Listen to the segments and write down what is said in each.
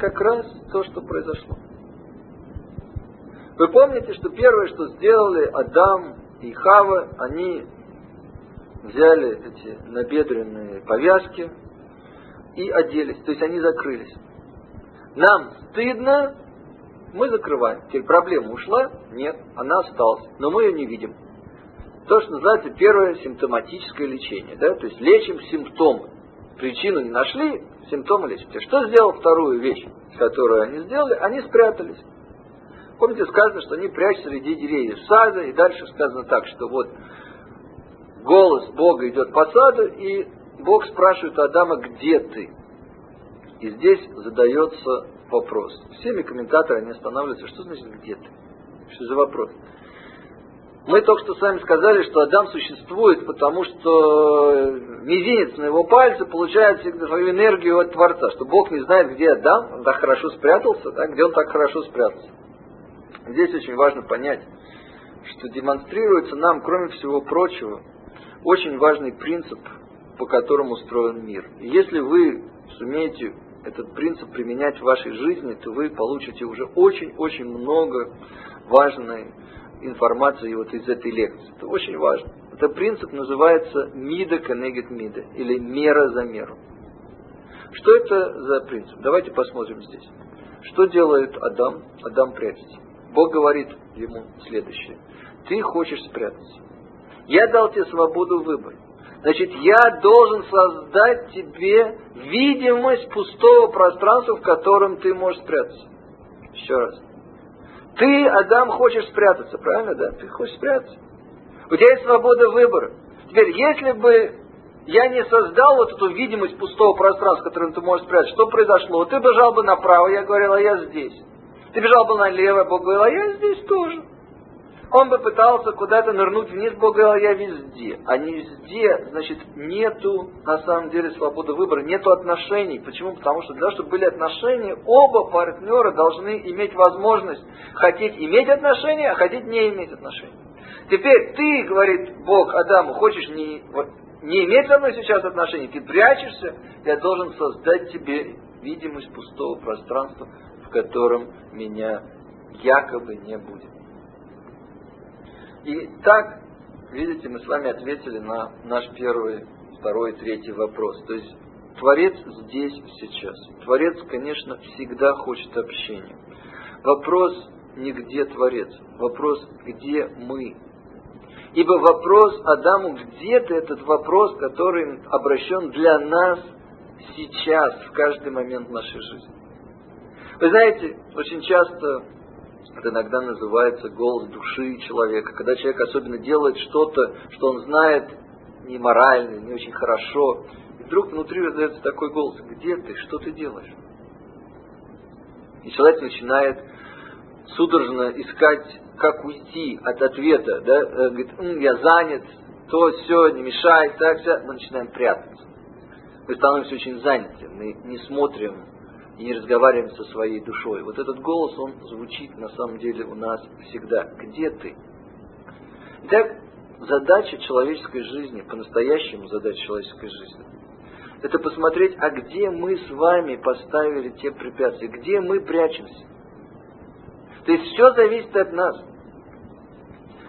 как раз то, что произошло. Вы помните, что первое, что сделали Адам и Хава, они взяли эти набедренные повязки и оделись, то есть они закрылись. Нам стыдно, мы закрываем. Теперь проблема ушла? Нет, она осталась, но мы ее не видим. То, что называется первое симптоматическое лечение. Да? То есть лечим симптомы. Причину не нашли, симптомы лечим. Теперь, что сделал вторую вещь, которую они сделали? Они спрятались. Помните, сказано, что они прячутся среди деревьев сада, и дальше сказано так, что вот голос Бога идет по саду, и Бог спрашивает Адама, где ты? И здесь задается вопрос. Всеми комментаторы не останавливаются, что значит где ты? Что за вопрос? Мы только что с вами сказали, что Адам существует, потому что мизинец на его пальце получает свою энергию от Творца, что Бог не знает, где Адам, он так хорошо спрятался, да, где он так хорошо спрятался. Здесь очень важно понять, что демонстрируется нам, кроме всего прочего, очень важный принцип, по которому устроен мир. И если вы сумеете этот принцип применять в вашей жизни, то вы получите уже очень-очень много важной информации вот из этой лекции. Это очень важно. Этот принцип называется мида коннегет мида, или мера за меру. Что это за принцип? Давайте посмотрим здесь. Что делает Адам? Адам прячется. Бог говорит ему следующее. Ты хочешь спрятаться. Я дал тебе свободу выбора. Значит, я должен создать тебе видимость пустого пространства, в котором ты можешь спрятаться. Еще раз. Ты, Адам, хочешь спрятаться, правильно, да? Ты хочешь спрятаться. У тебя есть свобода выбора. Теперь, если бы я не создал вот эту видимость пустого пространства, в котором ты можешь спрятаться, что произошло? Ты бежал бы направо, я говорил, а я здесь. Ты бежал бы налево, Бог говорил, а я здесь тоже. Он бы пытался куда-то нырнуть вниз, Бог говорил, я везде. А не везде, значит, нету на самом деле свободы выбора, нету отношений. Почему? Потому что для того, чтобы были отношения, оба партнера должны иметь возможность хотеть иметь отношения, а хотеть не иметь отношения. Теперь ты, говорит Бог Адаму, хочешь не, вот, не иметь со мной сейчас отношений, ты прячешься, я должен создать тебе видимость пустого пространства, в котором меня якобы не будет. И так, видите, мы с вами ответили на наш первый, второй, третий вопрос. То есть Творец здесь, сейчас. Творец, конечно, всегда хочет общения. Вопрос не где Творец, вопрос где мы. Ибо вопрос Адаму, где ты этот вопрос, который обращен для нас сейчас, в каждый момент нашей жизни. Вы знаете, очень часто это иногда называется голос души человека, когда человек особенно делает что-то, что он знает неморально, не очень хорошо, и вдруг внутри раздается такой голос, где ты, что ты делаешь? И человек начинает судорожно искать, как уйти от ответа, да, э, говорит, М, я занят, то, все, не мешай, так, все, мы начинаем прятаться. Мы становимся очень заняты, мы не смотрим и не разговариваем со своей душой. Вот этот голос, он звучит на самом деле у нас всегда. Где ты? Итак, задача человеческой жизни, по-настоящему задача человеческой жизни, это посмотреть, а где мы с вами поставили те препятствия, где мы прячемся. То есть все зависит от нас.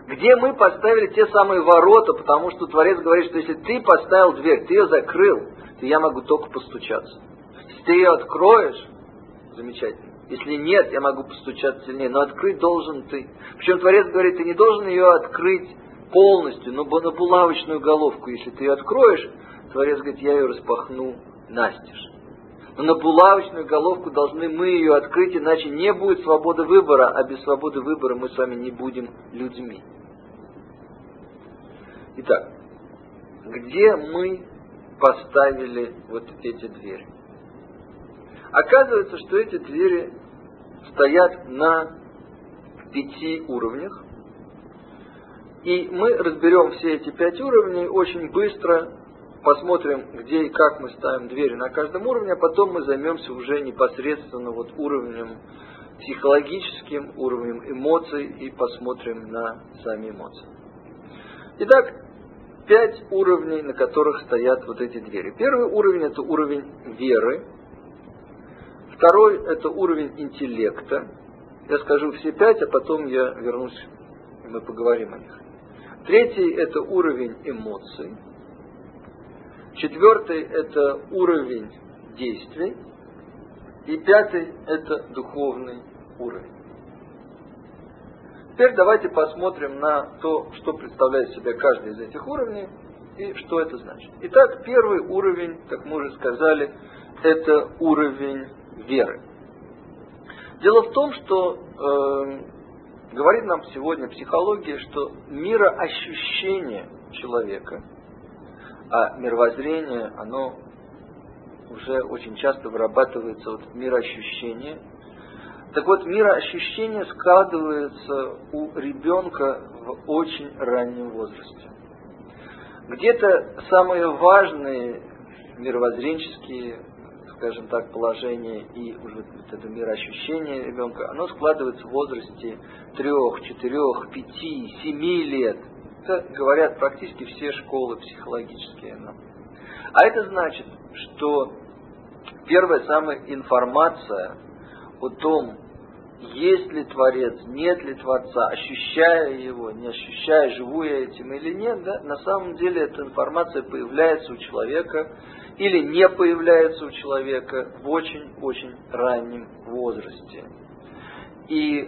Где мы поставили те самые ворота, потому что Творец говорит, что если ты поставил дверь, ты ее закрыл, то я могу только постучаться. Ты ее откроешь, замечательно. Если нет, я могу постучать сильнее, но открыть должен ты. Причем Творец говорит, ты не должен ее открыть полностью, но на булавочную головку. Если ты ее откроешь, Творец говорит, я ее распахну настежь. Но на булавочную головку должны мы ее открыть, иначе не будет свободы выбора, а без свободы выбора мы с вами не будем людьми. Итак, где мы поставили вот эти двери? Оказывается, что эти двери стоят на пяти уровнях. И мы разберем все эти пять уровней очень быстро, посмотрим, где и как мы ставим двери на каждом уровне, а потом мы займемся уже непосредственно вот уровнем психологическим, уровнем эмоций и посмотрим на сами эмоции. Итак, пять уровней, на которых стоят вот эти двери. Первый уровень это уровень веры, Второй – это уровень интеллекта. Я скажу все пять, а потом я вернусь, и мы поговорим о них. Третий – это уровень эмоций. Четвертый – это уровень действий. И пятый – это духовный уровень. Теперь давайте посмотрим на то, что представляет себя каждый из этих уровней и что это значит. Итак, первый уровень, как мы уже сказали, это уровень веры. Дело в том, что э, говорит нам сегодня психология, что мироощущение человека, а мировоззрение, оно уже очень часто вырабатывается вот мироощущение. Так вот, мироощущение складывается у ребенка в очень раннем возрасте. Где-то самые важные мировоззренческие скажем так, положение и уже вот это мироощущение ребенка, оно складывается в возрасте трех, четырех, пяти, семи лет. Это говорят практически все школы психологические. А это значит, что первая самая информация о том, есть ли Творец, нет ли Творца, ощущая его, не ощущая, живу я этим или нет, да, на самом деле эта информация появляется у человека или не появляется у человека в очень-очень раннем возрасте. И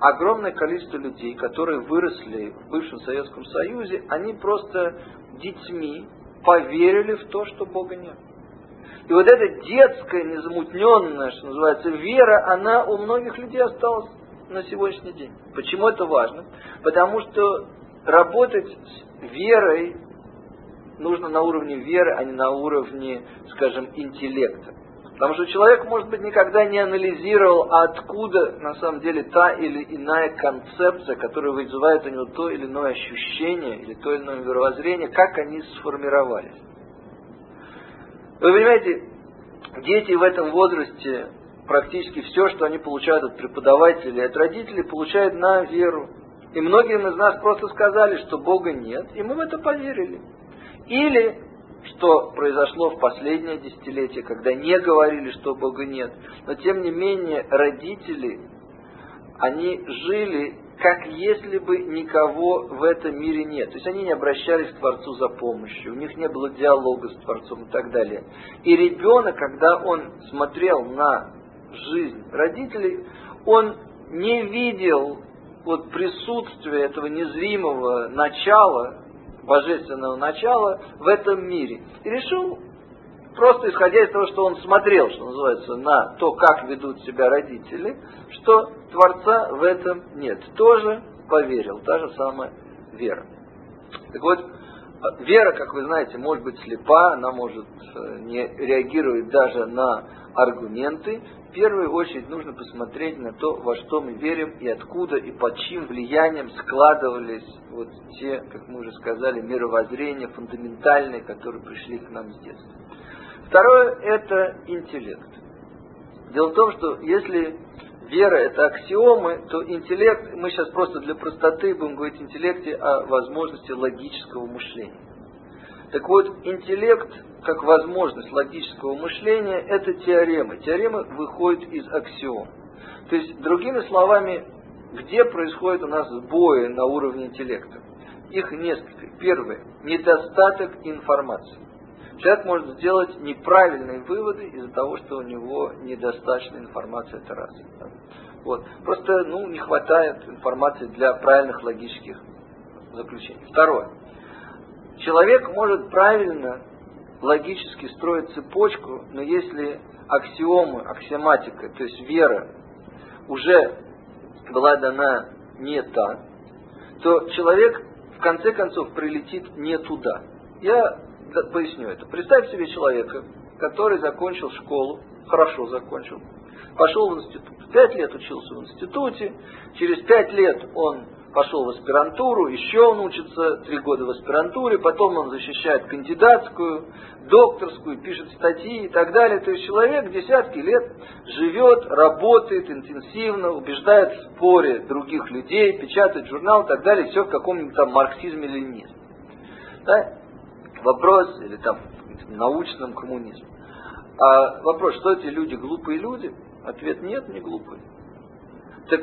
огромное количество людей, которые выросли в бывшем Советском Союзе, они просто детьми поверили в то, что Бога нет. И вот эта детская, незамутненная, что называется, вера, она у многих людей осталась на сегодняшний день. Почему это важно? Потому что работать с верой нужно на уровне веры, а не на уровне, скажем, интеллекта. Потому что человек, может быть, никогда не анализировал, откуда на самом деле та или иная концепция, которая вызывает у него то или иное ощущение, или то или иное мировоззрение, как они сформировались. Вы понимаете, дети в этом возрасте практически все, что они получают от преподавателей, от родителей, получают на веру. И многим из нас просто сказали, что Бога нет, и мы в это поверили. Или, что произошло в последнее десятилетие, когда не говорили, что Бога нет, но тем не менее родители, они жили как если бы никого в этом мире нет. То есть они не обращались к Творцу за помощью, у них не было диалога с Творцом и так далее. И ребенок, когда он смотрел на жизнь родителей, он не видел вот присутствия этого незримого начала, божественного начала в этом мире. И решил, просто исходя из того, что он смотрел, что называется, на то, как ведут себя родители, что Творца в этом нет. Тоже поверил, та же самая вера. Так вот, вера, как вы знаете, может быть слепа, она может э, не реагировать даже на аргументы, первую очередь нужно посмотреть на то, во что мы верим и откуда и под чьим влиянием складывались вот те, как мы уже сказали, мировоззрения фундаментальные, которые пришли к нам с детства. Второе – это интеллект. Дело в том, что если вера – это аксиомы, то интеллект, мы сейчас просто для простоты будем говорить интеллекте о возможности логического мышления. Так вот, интеллект как возможность логического мышления – это теоремы. Теоремы выходят из аксиом. То есть, другими словами, где происходит у нас сбои на уровне интеллекта? Их несколько. Первое – недостаток информации. Человек может сделать неправильные выводы из-за того, что у него недостаточно информации, это раз. Вот. Просто ну, не хватает информации для правильных логических заключений. Второе. Человек может правильно логически строить цепочку, но если аксиомы, аксиоматика, то есть вера, уже была дана не та, то человек в конце концов прилетит не туда. Я поясню это. Представь себе человека, который закончил школу, хорошо закончил, пошел в институт. Пять лет учился в институте, через пять лет он пошел в аспирантуру, еще он учится три года в аспирантуре, потом он защищает кандидатскую, докторскую, пишет статьи и так далее. То есть человек десятки лет живет, работает интенсивно, убеждает в споре других людей, печатает журнал и так далее, все в каком-нибудь там марксизме-ленинизме. Да? Вопрос, или там научном коммунизме. А вопрос, что эти люди глупые люди? Ответ нет, не глупые. Так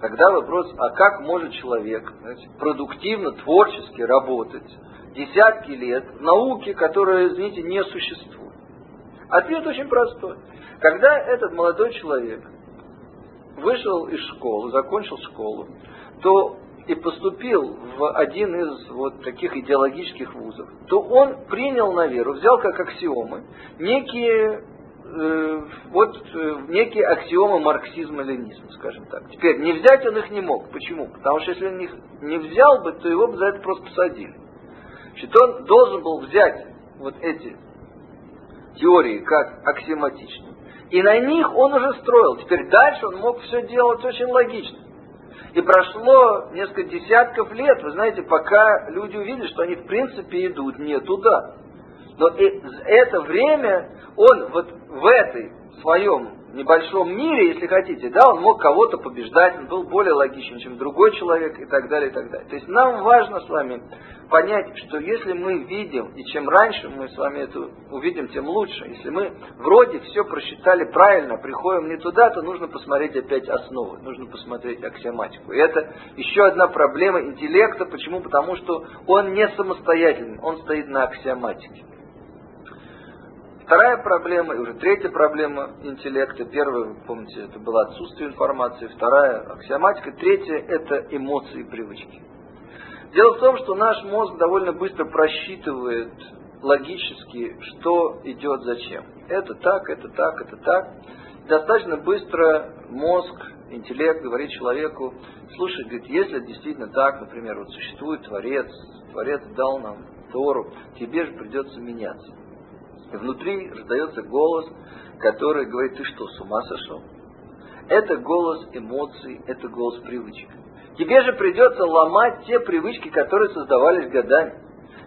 тогда вопрос, а как может человек знаете, продуктивно, творчески работать десятки лет в науке, которая, извините, не существует? Ответ очень простой. Когда этот молодой человек вышел из школы, закончил школу, то и поступил в один из вот таких идеологических вузов, то он принял на веру, взял как аксиомы некие э, вот э, некие аксиомы марксизма-ленизма, скажем так. Теперь не взять он их не мог. Почему? Потому что если он их не взял бы, то его бы за это просто посадили. Значит, он должен был взять вот эти теории как аксиоматичные. И на них он уже строил. Теперь дальше он мог все делать очень логично. И прошло несколько десятков лет, вы знаете, пока люди увидели, что они в принципе идут не туда. Но и это время он вот в этой своем небольшом мире, если хотите, да, он мог кого-то побеждать, он был более логичен, чем другой человек и так далее, и так далее. То есть нам важно с вами понять, что если мы видим, и чем раньше мы с вами это увидим, тем лучше. Если мы вроде все просчитали правильно, приходим не туда, то нужно посмотреть опять основы, нужно посмотреть аксиоматику. И это еще одна проблема интеллекта. Почему? Потому что он не самостоятельный, он стоит на аксиоматике. Вторая проблема, и уже третья проблема интеллекта. Первая, вы помните, это было отсутствие информации. Вторая – аксиоматика. Третья – это эмоции и привычки. Дело в том, что наш мозг довольно быстро просчитывает логически, что идет зачем. Это так, это так, это так. Достаточно быстро мозг, интеллект говорит человеку, слушай, говорит, если действительно так, например, вот существует Творец, Творец дал нам Тору, тебе же придется меняться. И внутри раздается голос, который говорит, ты что, с ума сошел? Это голос эмоций, это голос привычек. Тебе же придется ломать те привычки, которые создавались годами.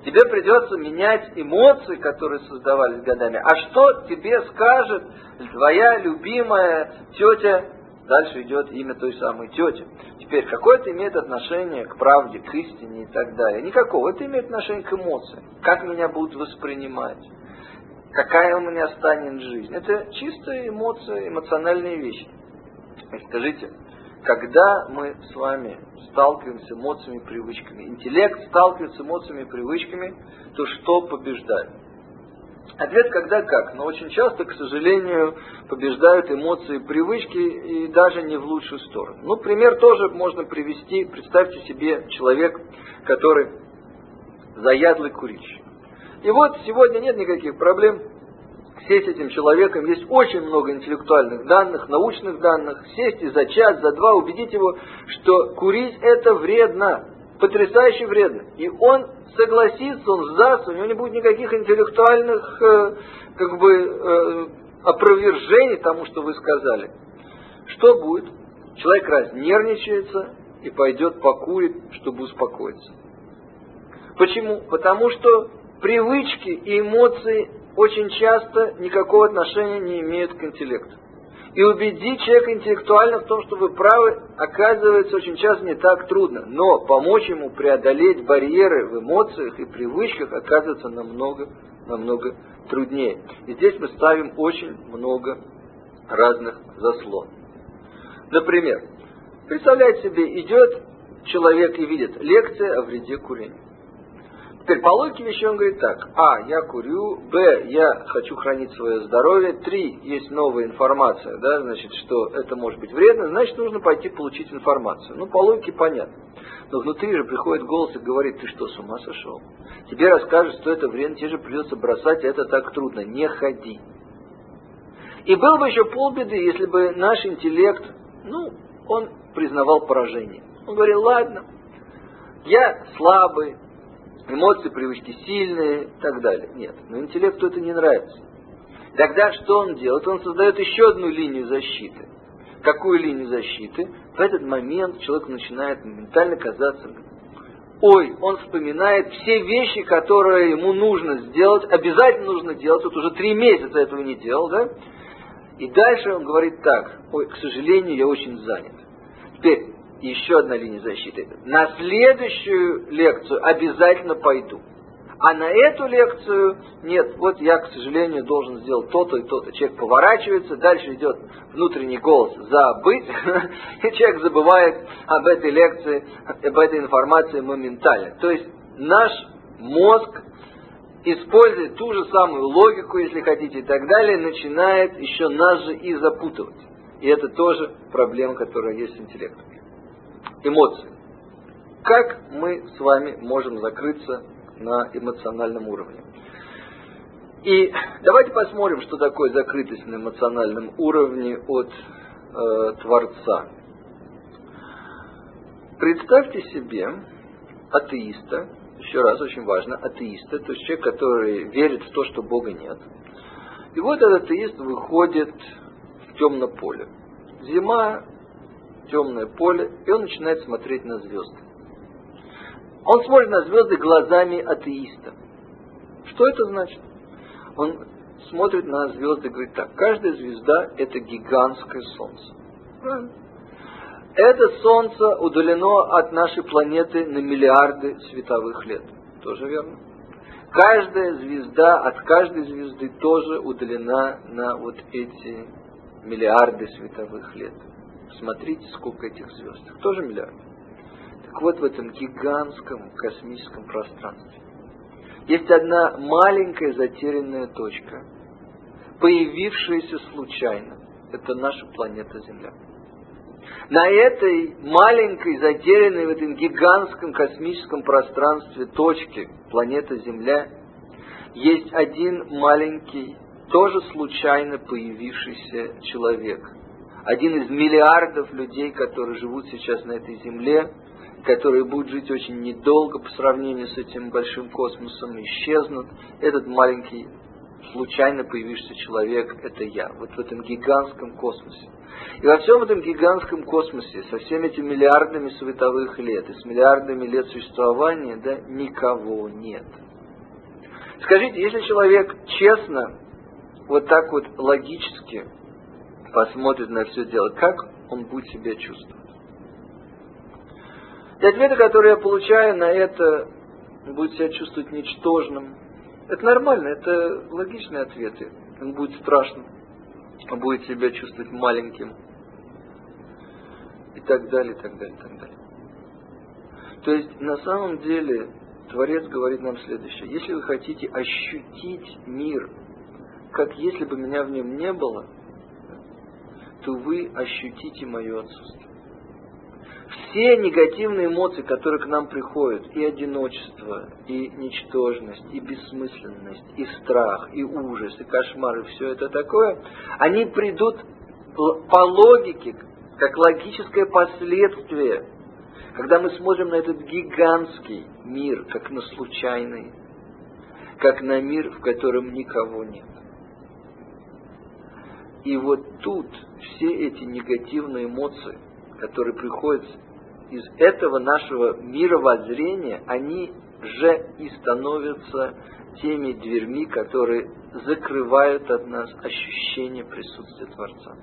Тебе придется менять эмоции, которые создавались годами. А что тебе скажет твоя любимая тетя? Дальше идет имя той самой тети. Теперь, какое это имеет отношение к правде, к истине и так далее? Никакого. Это имеет отношение к эмоциям. Как меня будут воспринимать? Какая у меня станет жизнь? Это чистые эмоции, эмоциональные вещи. Скажите, когда мы с вами сталкиваемся с эмоциями и привычками, интеллект сталкивается с эмоциями и привычками, то что побеждает? Ответ когда как, но очень часто, к сожалению, побеждают эмоции привычки, и даже не в лучшую сторону. Ну, пример тоже можно привести. Представьте себе человек, который заядлый курильщик. И вот сегодня нет никаких проблем, сесть этим человеком, есть очень много интеллектуальных данных, научных данных, сесть и за час, за два убедить его, что курить это вредно, потрясающе вредно. И он согласится, он сдастся, у него не будет никаких интеллектуальных э, как бы э, опровержений тому, что вы сказали. Что будет? Человек разнервничается и пойдет покурит, чтобы успокоиться. Почему? Потому что привычки и эмоции очень часто никакого отношения не имеют к интеллекту. И убедить человека интеллектуально в том, что вы правы, оказывается очень часто не так трудно. Но помочь ему преодолеть барьеры в эмоциях и привычках оказывается намного, намного труднее. И здесь мы ставим очень много разных заслон. Например, представляете себе, идет человек и видит лекция о вреде курения. Теперь по логике вещей он говорит так. А, я курю. Б, я хочу хранить свое здоровье. Три, есть новая информация, да, значит, что это может быть вредно, значит, нужно пойти получить информацию. Ну, по логике понятно. Но внутри же приходит голос и говорит, ты что, с ума сошел? Тебе расскажут, что это вредно, тебе же придется бросать, это так трудно. Не ходи. И было бы еще полбеды, если бы наш интеллект, ну, он признавал поражение. Он говорил, ладно, я слабый, эмоции, привычки сильные и так далее. Нет, но интеллекту это не нравится. Тогда что он делает? Он создает еще одну линию защиты. Какую линию защиты? В этот момент человек начинает моментально казаться, ой, он вспоминает все вещи, которые ему нужно сделать, обязательно нужно делать, вот уже три месяца этого не делал, да? И дальше он говорит так, ой, к сожалению, я очень занят. Теперь, еще одна линия защиты. На следующую лекцию обязательно пойду. А на эту лекцию нет, вот я, к сожалению, должен сделать то-то и то-то. Человек поворачивается, дальше идет внутренний голос «забыть», и человек забывает об этой лекции, об этой информации моментально. То есть наш мозг использует ту же самую логику, если хотите, и так далее, начинает еще нас же и запутывать. И это тоже проблема, которая есть с интеллектом. Эмоции. Как мы с вами можем закрыться на эмоциональном уровне? И давайте посмотрим, что такое закрытость на эмоциональном уровне от э, Творца. Представьте себе атеиста, еще раз очень важно, атеиста, то есть человек, который верит в то, что Бога нет. И вот этот атеист выходит в темное поле. Зима, темное поле, и он начинает смотреть на звезды. Он смотрит на звезды глазами атеиста. Что это значит? Он смотрит на звезды и говорит так, каждая звезда это гигантское солнце. Это Солнце удалено от нашей планеты на миллиарды световых лет. Тоже верно. Каждая звезда от каждой звезды тоже удалена на вот эти миллиарды световых лет. Смотрите, сколько этих звезд. Тоже миллиарды. Так вот, в этом гигантском космическом пространстве есть одна маленькая затерянная точка, появившаяся случайно. Это наша планета Земля на этой маленькой, затерянной в этом гигантском космическом пространстве точке планеты Земля есть один маленький, тоже случайно появившийся человек. Один из миллиардов людей, которые живут сейчас на этой Земле, которые будут жить очень недолго по сравнению с этим большим космосом, исчезнут. Этот маленький, случайно появившийся человек – это я, вот в этом гигантском космосе. И во всем этом гигантском космосе, со всеми этими миллиардами световых лет и с миллиардами лет существования, да, никого нет. Скажите, если человек честно, вот так вот логически посмотрит на все дело, как он будет себя чувствовать? И ответы, которые я получаю на это, будет себя чувствовать ничтожным. Это нормально, это логичные ответы. Он будет страшным, он будет себя чувствовать маленьким, и так далее, и так далее, и так далее. То есть на самом деле Творец говорит нам следующее. Если вы хотите ощутить мир, как если бы меня в нем не было, то вы ощутите мое отсутствие. Все негативные эмоции, которые к нам приходят, и одиночество, и ничтожность, и бессмысленность, и страх, и ужас, и кошмар, и все это такое, они придут по логике как логическое последствие, когда мы смотрим на этот гигантский мир, как на случайный, как на мир, в котором никого нет. И вот тут все эти негативные эмоции, которые приходят из этого нашего мировоззрения, они же и становятся теми дверьми, которые закрывают от нас ощущение присутствия Творца.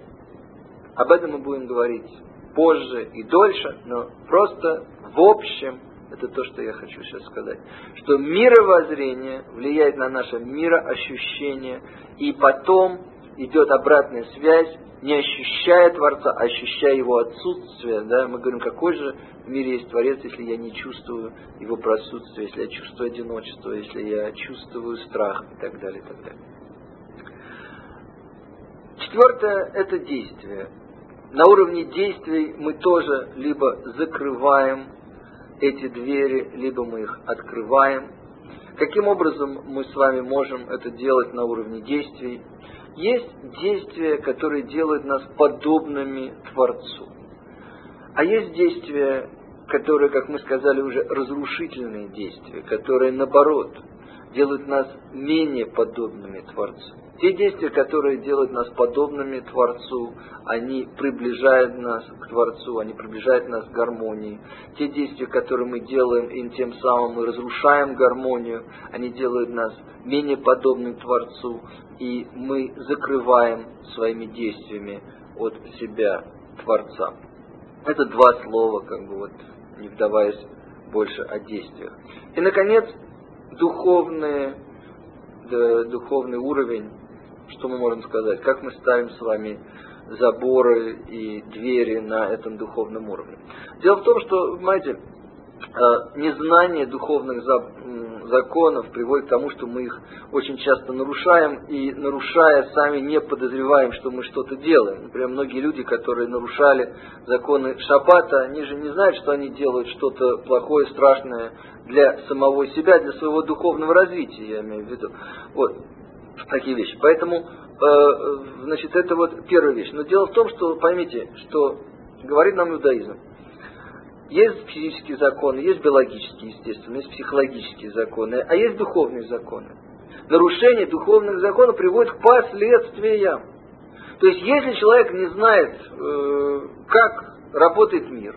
Об этом мы будем говорить позже и дольше, но просто в общем это то, что я хочу сейчас сказать. Что мировоззрение влияет на наше мироощущение, и потом идет обратная связь, не ощущая Творца, а ощущая его отсутствие. Да? Мы говорим, какой же в мире есть Творец, если я не чувствую его присутствие, если я чувствую одиночество, если я чувствую страх и так далее, и так далее. Четвертое – это действие на уровне действий мы тоже либо закрываем эти двери, либо мы их открываем. Каким образом мы с вами можем это делать на уровне действий? Есть действия, которые делают нас подобными Творцу. А есть действия, которые, как мы сказали уже, разрушительные действия, которые, наоборот, делают нас менее подобными Творцу. Те действия, которые делают нас подобными Творцу, они приближают нас к Творцу, они приближают нас к гармонии. Те действия, которые мы делаем, и тем самым мы разрушаем гармонию, они делают нас менее подобным Творцу, и мы закрываем своими действиями от себя Творца. Это два слова, как бы вот, не вдаваясь больше о действиях. И, наконец, духовные, да, духовный уровень, что мы можем сказать, как мы ставим с вами заборы и двери на этом духовном уровне. Дело в том, что, понимаете, э, незнание духовных законов приводит к тому, что мы их очень часто нарушаем, и нарушая, сами не подозреваем, что мы что-то делаем. Например, многие люди, которые нарушали законы Шаббата, они же не знают, что они делают что-то плохое, страшное для самого себя, для своего духовного развития, я имею в виду. Вот, такие вещи. Поэтому, э, значит, это вот первая вещь. Но дело в том, что, поймите, что говорит нам иудаизм, есть физические законы, есть биологические, естественно, есть психологические законы, а есть духовные законы. Нарушение духовных законов приводит к последствиям. То есть, если человек не знает, э, как работает мир,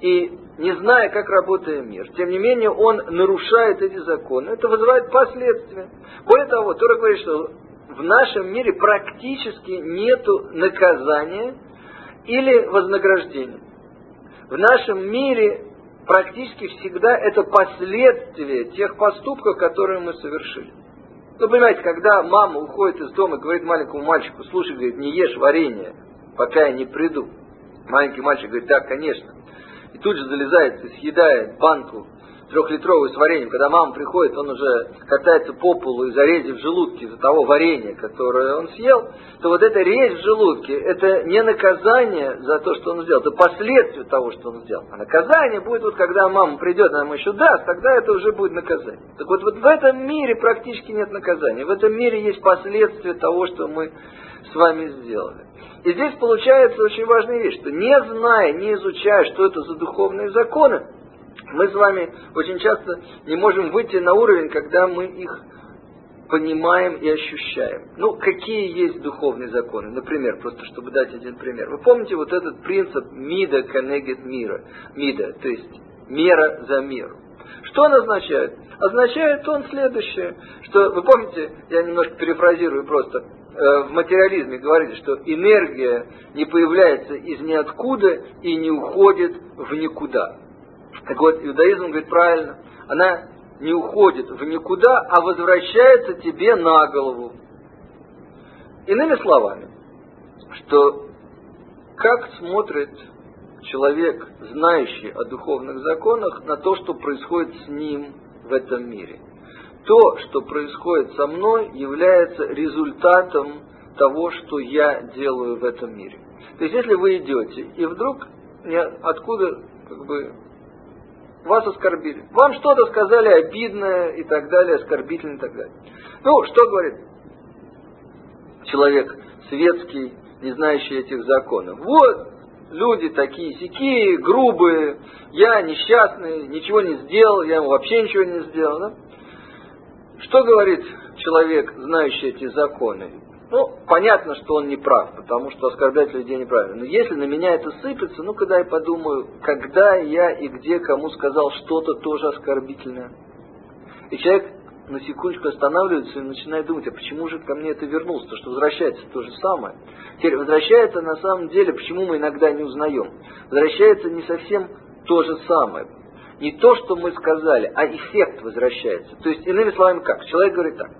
и не зная, как работает мир, тем не менее он нарушает эти законы, это вызывает последствия. Более того, Тора говорит, что в нашем мире практически нет наказания или вознаграждения в нашем мире практически всегда это последствия тех поступков, которые мы совершили. Ну, понимаете, когда мама уходит из дома и говорит маленькому мальчику, слушай, говорит, не ешь варенье, пока я не приду. Маленький мальчик говорит, да, конечно. И тут же залезает и съедает банку трехлитровую с вареньем, когда мама приходит, он уже катается по полу и зарези в желудке из-за того варенья, которое он съел, то вот эта резь в желудке, это не наказание за то, что он сделал, это последствия того, что он сделал. А наказание будет вот, когда мама придет, она ему еще даст, тогда это уже будет наказание. Так вот, вот в этом мире практически нет наказания. В этом мире есть последствия того, что мы с вами сделали. И здесь получается очень важная вещь, что не зная, не изучая, что это за духовные законы, мы с вами очень часто не можем выйти на уровень, когда мы их понимаем и ощущаем. Ну, какие есть духовные законы? Например, просто чтобы дать один пример. Вы помните вот этот принцип мида коннегет мира? Мида, то есть мера за меру. Что он означает? Означает он следующее, что, вы помните, я немножко перефразирую просто, в материализме говорили, что энергия не появляется из ниоткуда и не уходит в никуда. Так вот, иудаизм говорит правильно, она не уходит в никуда, а возвращается тебе на голову. Иными словами, что как смотрит человек, знающий о духовных законах, на то, что происходит с ним в этом мире. То, что происходит со мной, является результатом того, что я делаю в этом мире. То есть, если вы идете, и вдруг откуда как бы вас оскорбили. Вам что-то сказали обидное и так далее, оскорбительное и так далее. Ну, что говорит человек светский, не знающий этих законов? Вот, люди такие сякие, грубые, я несчастный, ничего не сделал, я ему вообще ничего не сделал. Да? Что говорит человек, знающий эти законы? Ну, понятно, что он не прав, потому что оскорблять людей неправильно. Но если на меня это сыпется, ну, когда я подумаю, когда я и где кому сказал что-то тоже оскорбительное. И человек на секундочку останавливается и начинает думать, а почему же ко мне это вернулось? То, что возвращается то же самое. Теперь возвращается на самом деле, почему мы иногда не узнаем. Возвращается не совсем то же самое. Не то, что мы сказали, а эффект возвращается. То есть, иными словами, как? Человек говорит так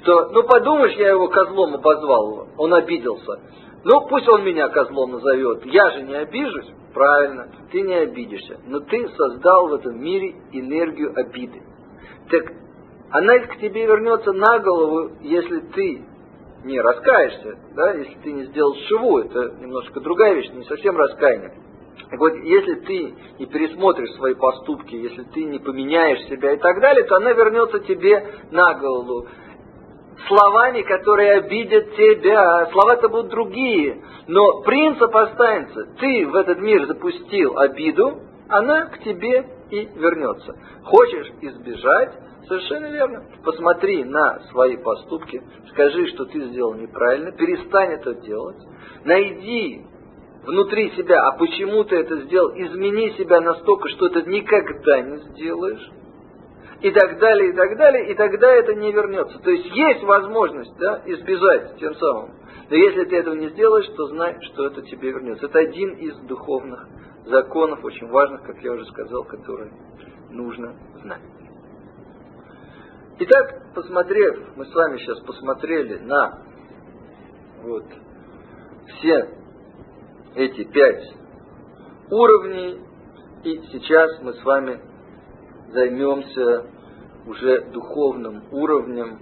что, ну подумаешь, я его козлом обозвал, он обиделся. Ну, пусть он меня козлом назовет, я же не обижусь. Правильно, ты не обидишься, но ты создал в этом мире энергию обиды. Так она к тебе вернется на голову, если ты не раскаешься, да, если ты не сделал шиву, это немножко другая вещь, не совсем раскаяние. Так вот, если ты не пересмотришь свои поступки, если ты не поменяешь себя и так далее, то она вернется тебе на голову словами, которые обидят тебя. Слова-то будут другие. Но принцип останется. Ты в этот мир запустил обиду, она к тебе и вернется. Хочешь избежать? Совершенно верно. Посмотри на свои поступки, скажи, что ты сделал неправильно, перестань это делать. Найди внутри себя, а почему ты это сделал, измени себя настолько, что ты никогда не сделаешь и так далее, и так далее, и тогда это не вернется. То есть есть возможность да, избежать тем самым. Но если ты этого не сделаешь, то знай, что это тебе вернется. Это один из духовных законов, очень важных, как я уже сказал, которые нужно знать. Итак, посмотрев, мы с вами сейчас посмотрели на вот все эти пять уровней, и сейчас мы с вами займемся уже духовным уровнем,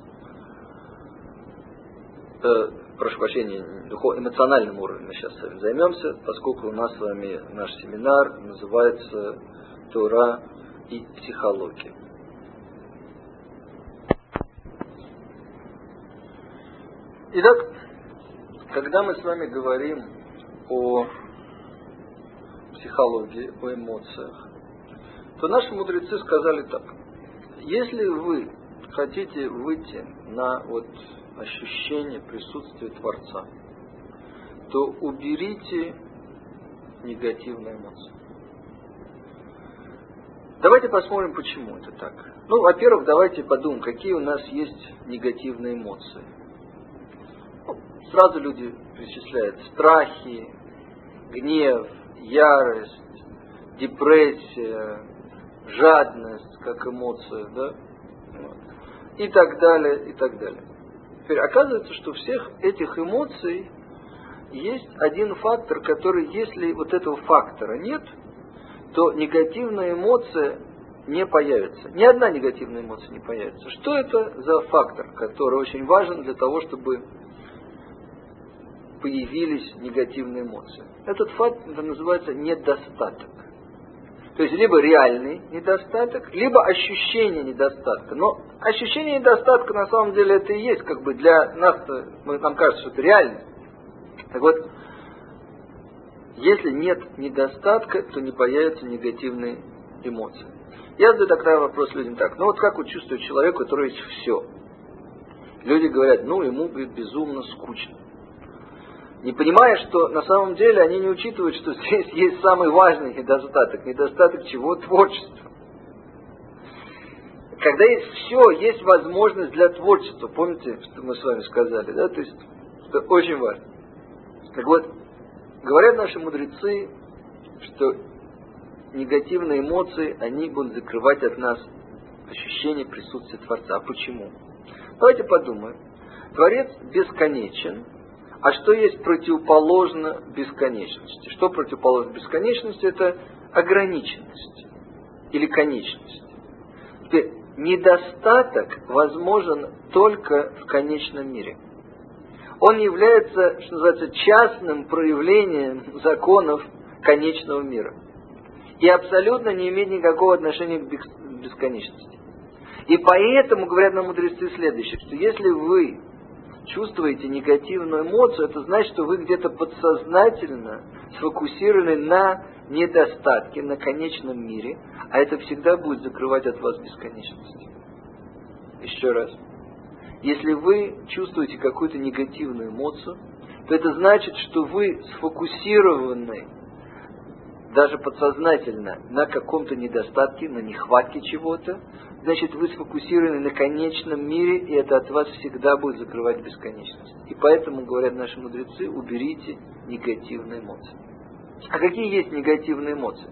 э, прошу прощения, духов, эмоциональным уровнем мы сейчас с вами займемся, поскольку у нас с вами наш семинар называется Тора и психология. Итак, когда мы с вами говорим о психологии, о эмоциях, то наши мудрецы сказали так. Если вы хотите выйти на вот ощущение присутствия Творца, то уберите негативные эмоции. Давайте посмотрим, почему это так. Ну, во-первых, давайте подумаем, какие у нас есть негативные эмоции. Сразу люди перечисляют страхи, гнев, ярость, депрессия, жадность как эмоция, да, и так далее, и так далее. Теперь оказывается, что всех этих эмоций есть один фактор, который, если вот этого фактора нет, то негативная эмоция не появится. Ни одна негативная эмоция не появится. Что это за фактор, который очень важен для того, чтобы появились негативные эмоции? Этот фактор называется недостаток. То есть либо реальный недостаток, либо ощущение недостатка. Но ощущение недостатка на самом деле это и есть как бы для нас, нам кажется, что это реально. Так вот, если нет недостатка, то не появятся негативные эмоции. Я задаю тогда вопрос людям так, ну вот как вот чувствует человек, у которого есть все? Люди говорят, ну ему безумно скучно не понимая, что на самом деле они не учитывают, что здесь есть самый важный недостаток. Недостаток чего? Творчества. Когда есть все, есть возможность для творчества. Помните, что мы с вами сказали, да? То есть, это очень важно. Так вот, говорят наши мудрецы, что негативные эмоции, они будут закрывать от нас ощущение присутствия Творца. А почему? Давайте подумаем. Творец бесконечен, а что есть противоположно бесконечности? Что противоположно бесконечности? Это ограниченность или конечность. Теперь, недостаток возможен только в конечном мире. Он является, что называется, частным проявлением законов конечного мира. И абсолютно не имеет никакого отношения к бесконечности. И поэтому говорят нам мудрецы следующее, что если вы чувствуете негативную эмоцию, это значит, что вы где-то подсознательно сфокусированы на недостатке, на конечном мире, а это всегда будет закрывать от вас бесконечность. Еще раз. Если вы чувствуете какую-то негативную эмоцию, то это значит, что вы сфокусированы даже подсознательно на каком-то недостатке, на нехватке чего-то, значит вы сфокусированы на конечном мире, и это от вас всегда будет закрывать бесконечность. И поэтому, говорят наши мудрецы, уберите негативные эмоции. А какие есть негативные эмоции?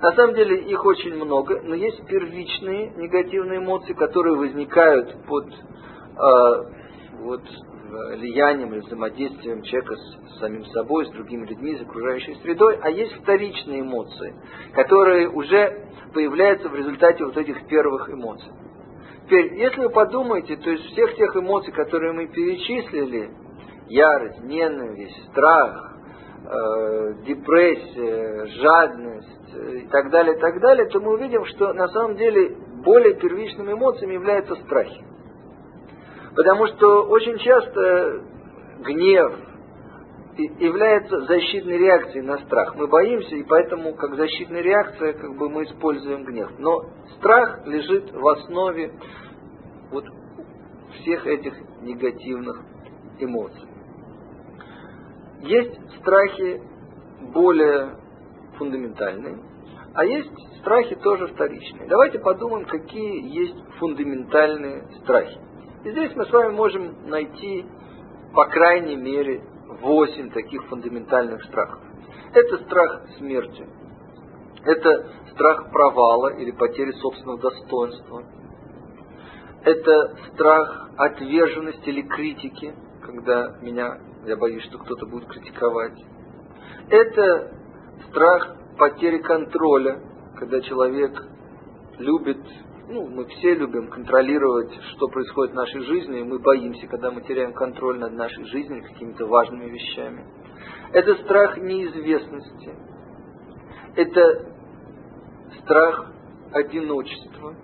На самом деле их очень много, но есть первичные негативные эмоции, которые возникают под э, вот, влиянием или взаимодействием человека с, самим собой, с другими людьми, с окружающей средой, а есть вторичные эмоции, которые уже появляются в результате вот этих первых эмоций. Теперь, если вы подумаете, то есть всех тех эмоций, которые мы перечислили, ярость, ненависть, страх, э, депрессия, жадность э, и так далее, и так далее, то мы увидим, что на самом деле более первичными эмоциями являются страхи. Потому что очень часто гнев является защитной реакцией на страх. Мы боимся, и поэтому как защитная реакция как бы мы используем гнев. Но страх лежит в основе вот всех этих негативных эмоций. Есть страхи более фундаментальные, а есть страхи тоже вторичные. Давайте подумаем, какие есть фундаментальные страхи. И здесь мы с вами можем найти, по крайней мере, восемь таких фундаментальных страхов. Это страх смерти. Это страх провала или потери собственного достоинства. Это страх отверженности или критики, когда меня, я боюсь, что кто-то будет критиковать. Это страх потери контроля, когда человек любит, ну, мы все любим контролировать, что происходит в нашей жизни, и мы боимся, когда мы теряем контроль над нашей жизнью, какими-то важными вещами. Это страх неизвестности. Это страх одиночества.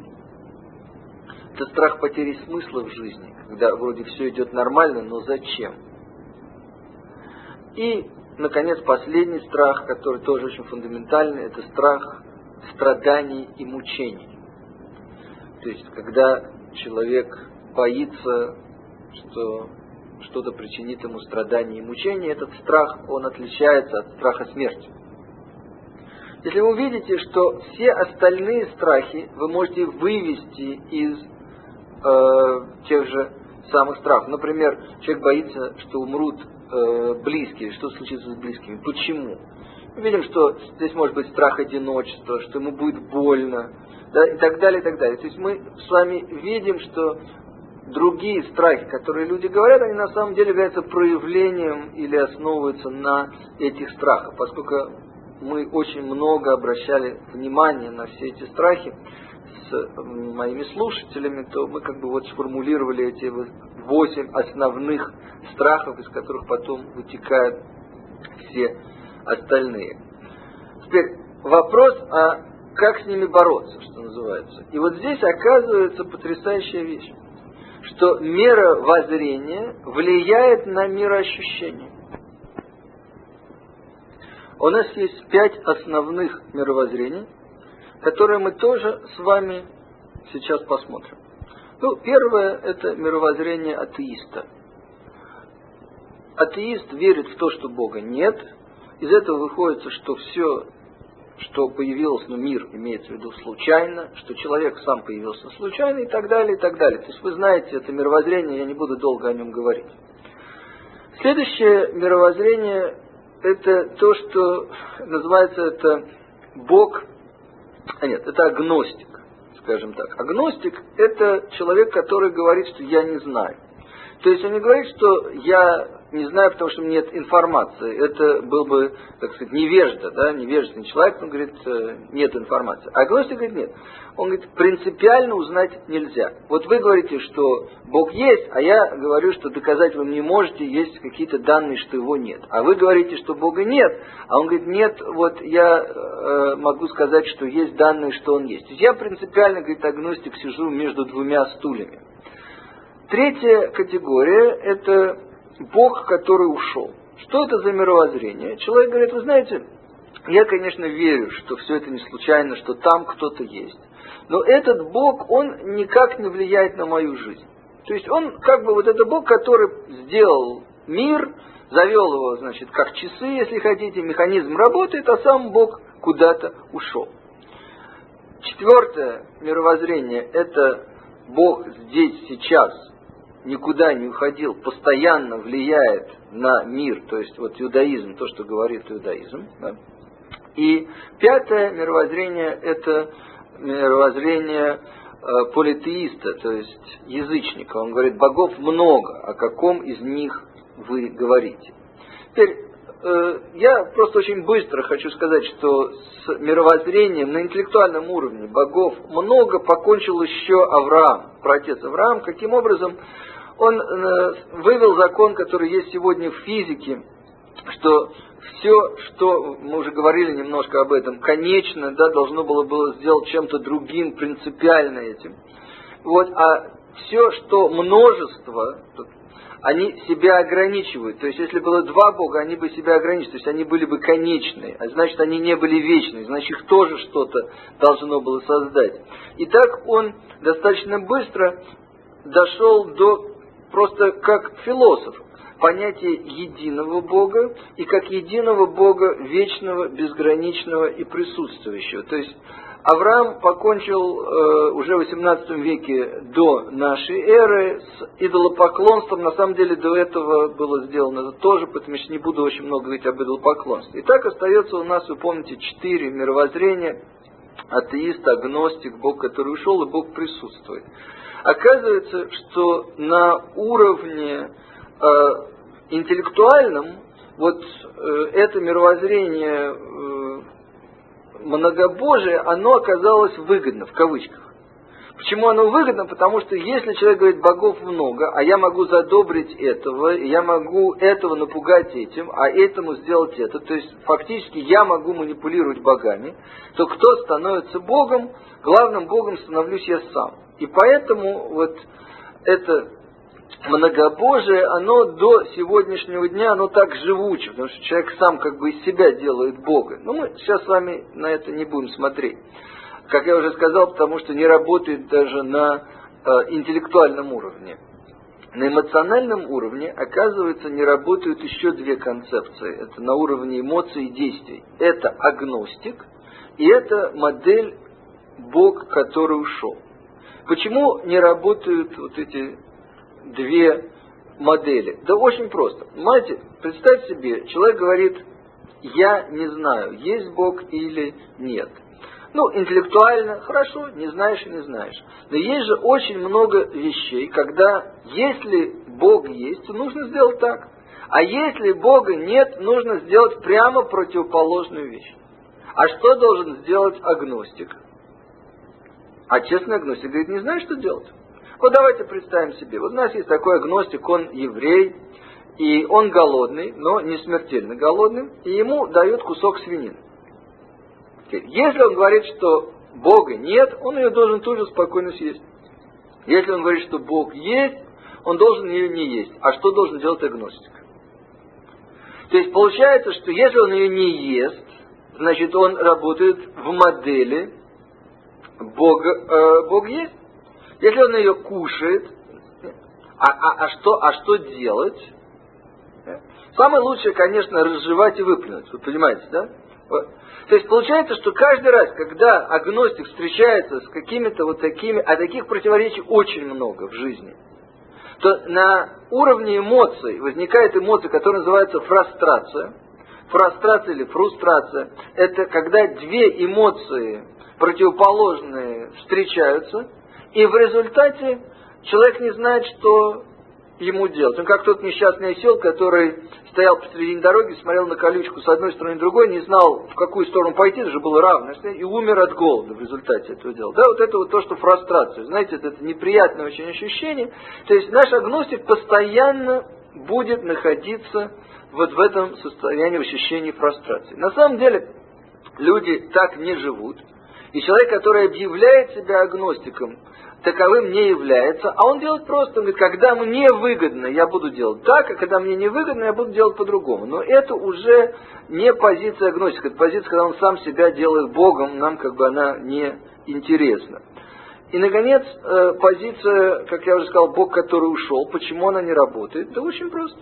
Это страх потери смысла в жизни, когда вроде все идет нормально, но зачем? И, наконец, последний страх, который тоже очень фундаментальный, это страх страданий и мучений. То есть, когда человек боится, что что-то причинит ему страдания и мучения, этот страх, он отличается от страха смерти. Если вы увидите, что все остальные страхи вы можете вывести из э, тех же самых страхов. Например, человек боится, что умрут э, близкие, что случится с близкими. Почему? Видим, что здесь может быть страх одиночества, что ему будет больно, да, и так далее, и так далее. То есть мы с вами видим, что другие страхи, которые люди говорят, они на самом деле являются проявлением или основываются на этих страхах, поскольку мы очень много обращали внимание на все эти страхи с моими слушателями, то мы как бы вот сформулировали эти восемь основных страхов, из которых потом вытекают все остальные. Теперь вопрос, а как с ними бороться, что называется. И вот здесь оказывается потрясающая вещь, что мера воззрения влияет на мироощущение. У нас есть пять основных мировоззрений, которые мы тоже с вами сейчас посмотрим. Ну, первое – это мировоззрение атеиста. Атеист верит в то, что Бога нет. Из этого выходит, что все, что появилось, ну, мир имеется в виду случайно, что человек сам появился случайно и так далее, и так далее. То есть вы знаете это мировоззрение, я не буду долго о нем говорить. Следующее мировоззрение – это то, что называется это Бог а нет, это агностик, скажем так. Агностик – это человек, который говорит, что я не знаю. То есть он не говорит, что я не знаю, потому что нет информации. Это был бы, так сказать, невежда, да, невежественный человек, он говорит, э, нет информации. А агностик говорит, нет. Он говорит, принципиально узнать нельзя. Вот вы говорите, что Бог есть, а я говорю, что доказать вы не можете, есть какие-то данные, что его нет. А вы говорите, что Бога нет, а он говорит, нет, вот я э, могу сказать, что есть данные, что он есть я принципиально, говорит агностик, сижу между двумя стульями. Третья категория – это Бог, который ушел. Что это за мировоззрение? Человек говорит, вы знаете, я, конечно, верю, что все это не случайно, что там кто-то есть. Но этот Бог, он никак не влияет на мою жизнь. То есть он как бы вот это Бог, который сделал мир, завел его, значит, как часы, если хотите, механизм работает, а сам Бог куда-то ушел. Четвертое мировоззрение – это Бог здесь, сейчас, никуда не уходил, постоянно влияет на мир, то есть вот иудаизм, то, что говорит иудаизм. Да? И пятое мировоззрение – это мировоззрение э, политеиста, то есть язычника. Он говорит, богов много, о каком из них вы говорите. Теперь э, я просто очень быстро хочу сказать, что с мировоззрением на интеллектуальном уровне богов много покончил еще Авраам, протец Авраам, каким образом он э, вывел закон, который есть сегодня в физике, что все, что мы уже говорили немножко об этом, конечно, да, должно было было сделать чем-то другим, принципиально этим. Вот, а все, что множество, они себя ограничивают. То есть, если было два Бога, они бы себя ограничивали, то есть они были бы конечные, а значит, они не были вечные, значит, их тоже что-то должно было создать. И так он достаточно быстро дошел до просто как философ понятие единого Бога и как единого Бога вечного, безграничного и присутствующего. То есть Авраам покончил э, уже в XVIII веке до нашей эры с идолопоклонством. На самом деле до этого было сделано это тоже, поэтому я не буду очень много говорить об идолопоклонстве. И так остается у нас, вы помните, четыре мировоззрения. атеист, агностик, Бог, который ушел, и Бог присутствует. Оказывается, что на уровне э, интеллектуальном вот э, это мировоззрение э, многобожие, оно оказалось выгодно, в кавычках. Почему оно выгодно? Потому что если человек говорит, богов много, а я могу задобрить этого, я могу этого напугать этим, а этому сделать это, то есть фактически я могу манипулировать богами, то кто становится богом? Главным богом становлюсь я сам. И поэтому вот это многобожие, оно до сегодняшнего дня, оно так живуче, потому что человек сам как бы из себя делает Бога. Но мы сейчас с вами на это не будем смотреть. Как я уже сказал, потому что не работает даже на э, интеллектуальном уровне. На эмоциональном уровне, оказывается, не работают еще две концепции. Это на уровне эмоций и действий. Это агностик, и это модель Бог, который ушел. Почему не работают вот эти две модели? Да очень просто. Понимаете, представьте себе, человек говорит, я не знаю, есть Бог или нет. Ну, интеллектуально, хорошо, не знаешь и не знаешь. Но есть же очень много вещей, когда если Бог есть, то нужно сделать так. А если Бога нет, нужно сделать прямо противоположную вещь. А что должен сделать агностик? А честный агностик говорит, не знаю, что делать. Вот давайте представим себе. Вот у нас есть такой агностик, он еврей, и он голодный, но не смертельно голодный, и ему дают кусок свинины. Если он говорит, что Бога нет, он ее должен тут же спокойно съесть. Если он говорит, что Бог есть, он должен ее не есть. А что должен делать агностик? То есть получается, что если он ее не ест, значит он работает в модели Бог, э, Бог есть. Если он ее кушает, а, а, а, что, а что делать? Самое лучшее, конечно, разжевать и выплюнуть. Вы понимаете, да? То есть получается, что каждый раз, когда агностик встречается с какими-то вот такими, а таких противоречий очень много в жизни, то на уровне эмоций возникает эмоция, которая называется фрустрация. Фрустрация или фрустрация – это когда две эмоции противоположные встречаются, и в результате человек не знает, что ему делать. Он как тот несчастный осел, который стоял посредине дороги, смотрел на колючку с одной стороны и другой, не знал, в какую сторону пойти, это же было равно, и умер от голода в результате этого дела. Да, вот это вот то, что фрустрация. Знаете, это неприятное очень ощущение. То есть наш агностик постоянно будет находиться вот в этом состоянии ощущения фрустрации. На самом деле люди так не живут. И человек, который объявляет себя агностиком, таковым не является, а он делает просто, он говорит, когда мне выгодно, я буду делать так, а когда мне не выгодно, я буду делать по-другому. Но это уже не позиция агностика, это позиция, когда он сам себя делает Богом, нам как бы она не интересна. И, наконец, э, позиция, как я уже сказал, Бог, который ушел, почему она не работает? Да очень просто.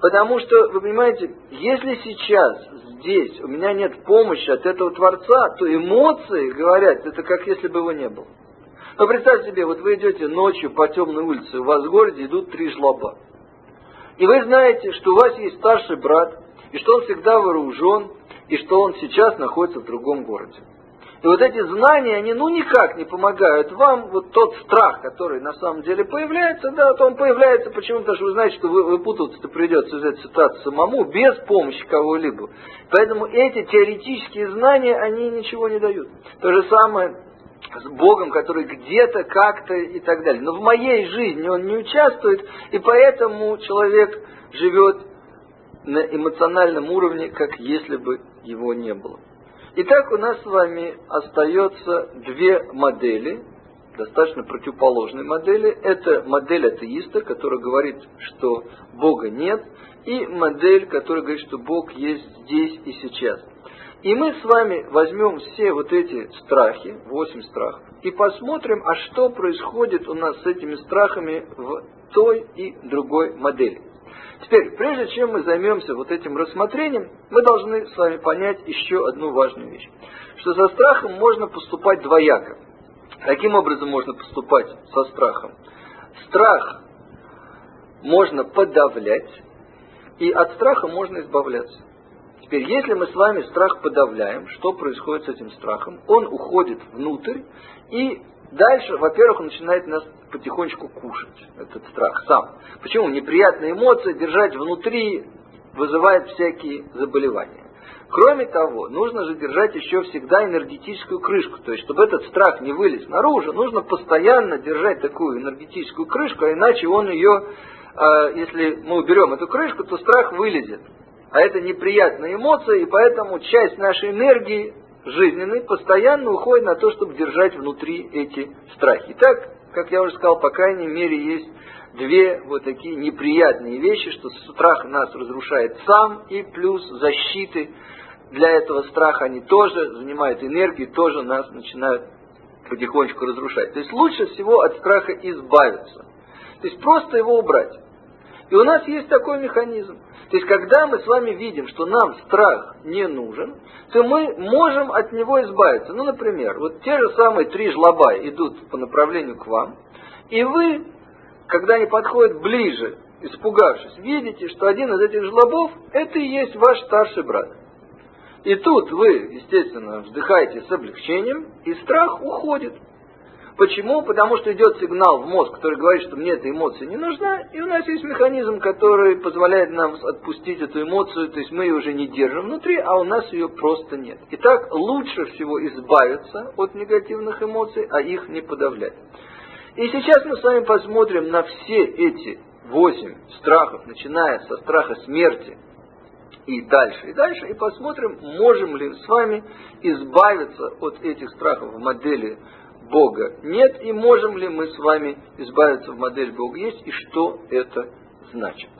Потому что, вы понимаете, если сейчас здесь у меня нет помощи от этого Творца, то эмоции говорят, это как если бы его не было. Но представьте себе, вот вы идете ночью по темной улице, у вас в городе идут три жлоба. И вы знаете, что у вас есть старший брат, и что он всегда вооружен, и что он сейчас находится в другом городе. И вот эти знания, они ну никак не помогают вам, вот тот страх, который на самом деле появляется, да, вот он появляется почему-то, потому что вы знаете, что вы, выпутаться-то придется из этой ситуации самому, без помощи кого-либо. Поэтому эти теоретические знания, они ничего не дают. То же самое с Богом, который где-то, как-то и так далее. Но в моей жизни он не участвует, и поэтому человек живет на эмоциональном уровне, как если бы его не было. Итак, у нас с вами остается две модели, достаточно противоположные модели. Это модель атеиста, которая говорит, что Бога нет, и модель, которая говорит, что Бог есть здесь и сейчас. И мы с вами возьмем все вот эти страхи, восемь страхов, и посмотрим, а что происходит у нас с этими страхами в той и другой модели. Теперь, прежде чем мы займемся вот этим рассмотрением, мы должны с вами понять еще одну важную вещь. Что со страхом можно поступать двояко. Каким образом можно поступать со страхом? Страх можно подавлять, и от страха можно избавляться. Теперь, если мы с вами страх подавляем, что происходит с этим страхом? Он уходит внутрь, и дальше, во-первых, он начинает нас потихонечку кушать, этот страх сам. Почему? Неприятные эмоции держать внутри вызывает всякие заболевания. Кроме того, нужно же держать еще всегда энергетическую крышку. То есть, чтобы этот страх не вылез наружу, нужно постоянно держать такую энергетическую крышку, а иначе он ее, э, если мы уберем эту крышку, то страх вылезет. А это неприятная эмоция, и поэтому часть нашей энергии жизненной постоянно уходит на то, чтобы держать внутри эти страхи. Итак, как я уже сказал, по крайней мере, есть две вот такие неприятные вещи, что страх нас разрушает сам, и плюс защиты для этого страха они тоже занимают энергию, тоже нас начинают потихонечку разрушать. То есть лучше всего от страха избавиться. То есть просто его убрать. И у нас есть такой механизм. То есть, когда мы с вами видим, что нам страх не нужен, то мы можем от него избавиться. Ну, например, вот те же самые три жлоба идут по направлению к вам, и вы, когда они подходят ближе, испугавшись, видите, что один из этих жлобов – это и есть ваш старший брат. И тут вы, естественно, вздыхаете с облегчением, и страх уходит. Почему? Потому что идет сигнал в мозг, который говорит, что мне эта эмоция не нужна, и у нас есть механизм, который позволяет нам отпустить эту эмоцию, то есть мы ее уже не держим внутри, а у нас ее просто нет. Итак, лучше всего избавиться от негативных эмоций, а их не подавлять. И сейчас мы с вами посмотрим на все эти восемь страхов, начиная со страха смерти, и дальше, и дальше, и посмотрим, можем ли с вами избавиться от этих страхов в модели Бога нет, и можем ли мы с вами избавиться в модель Бога есть, и что это значит.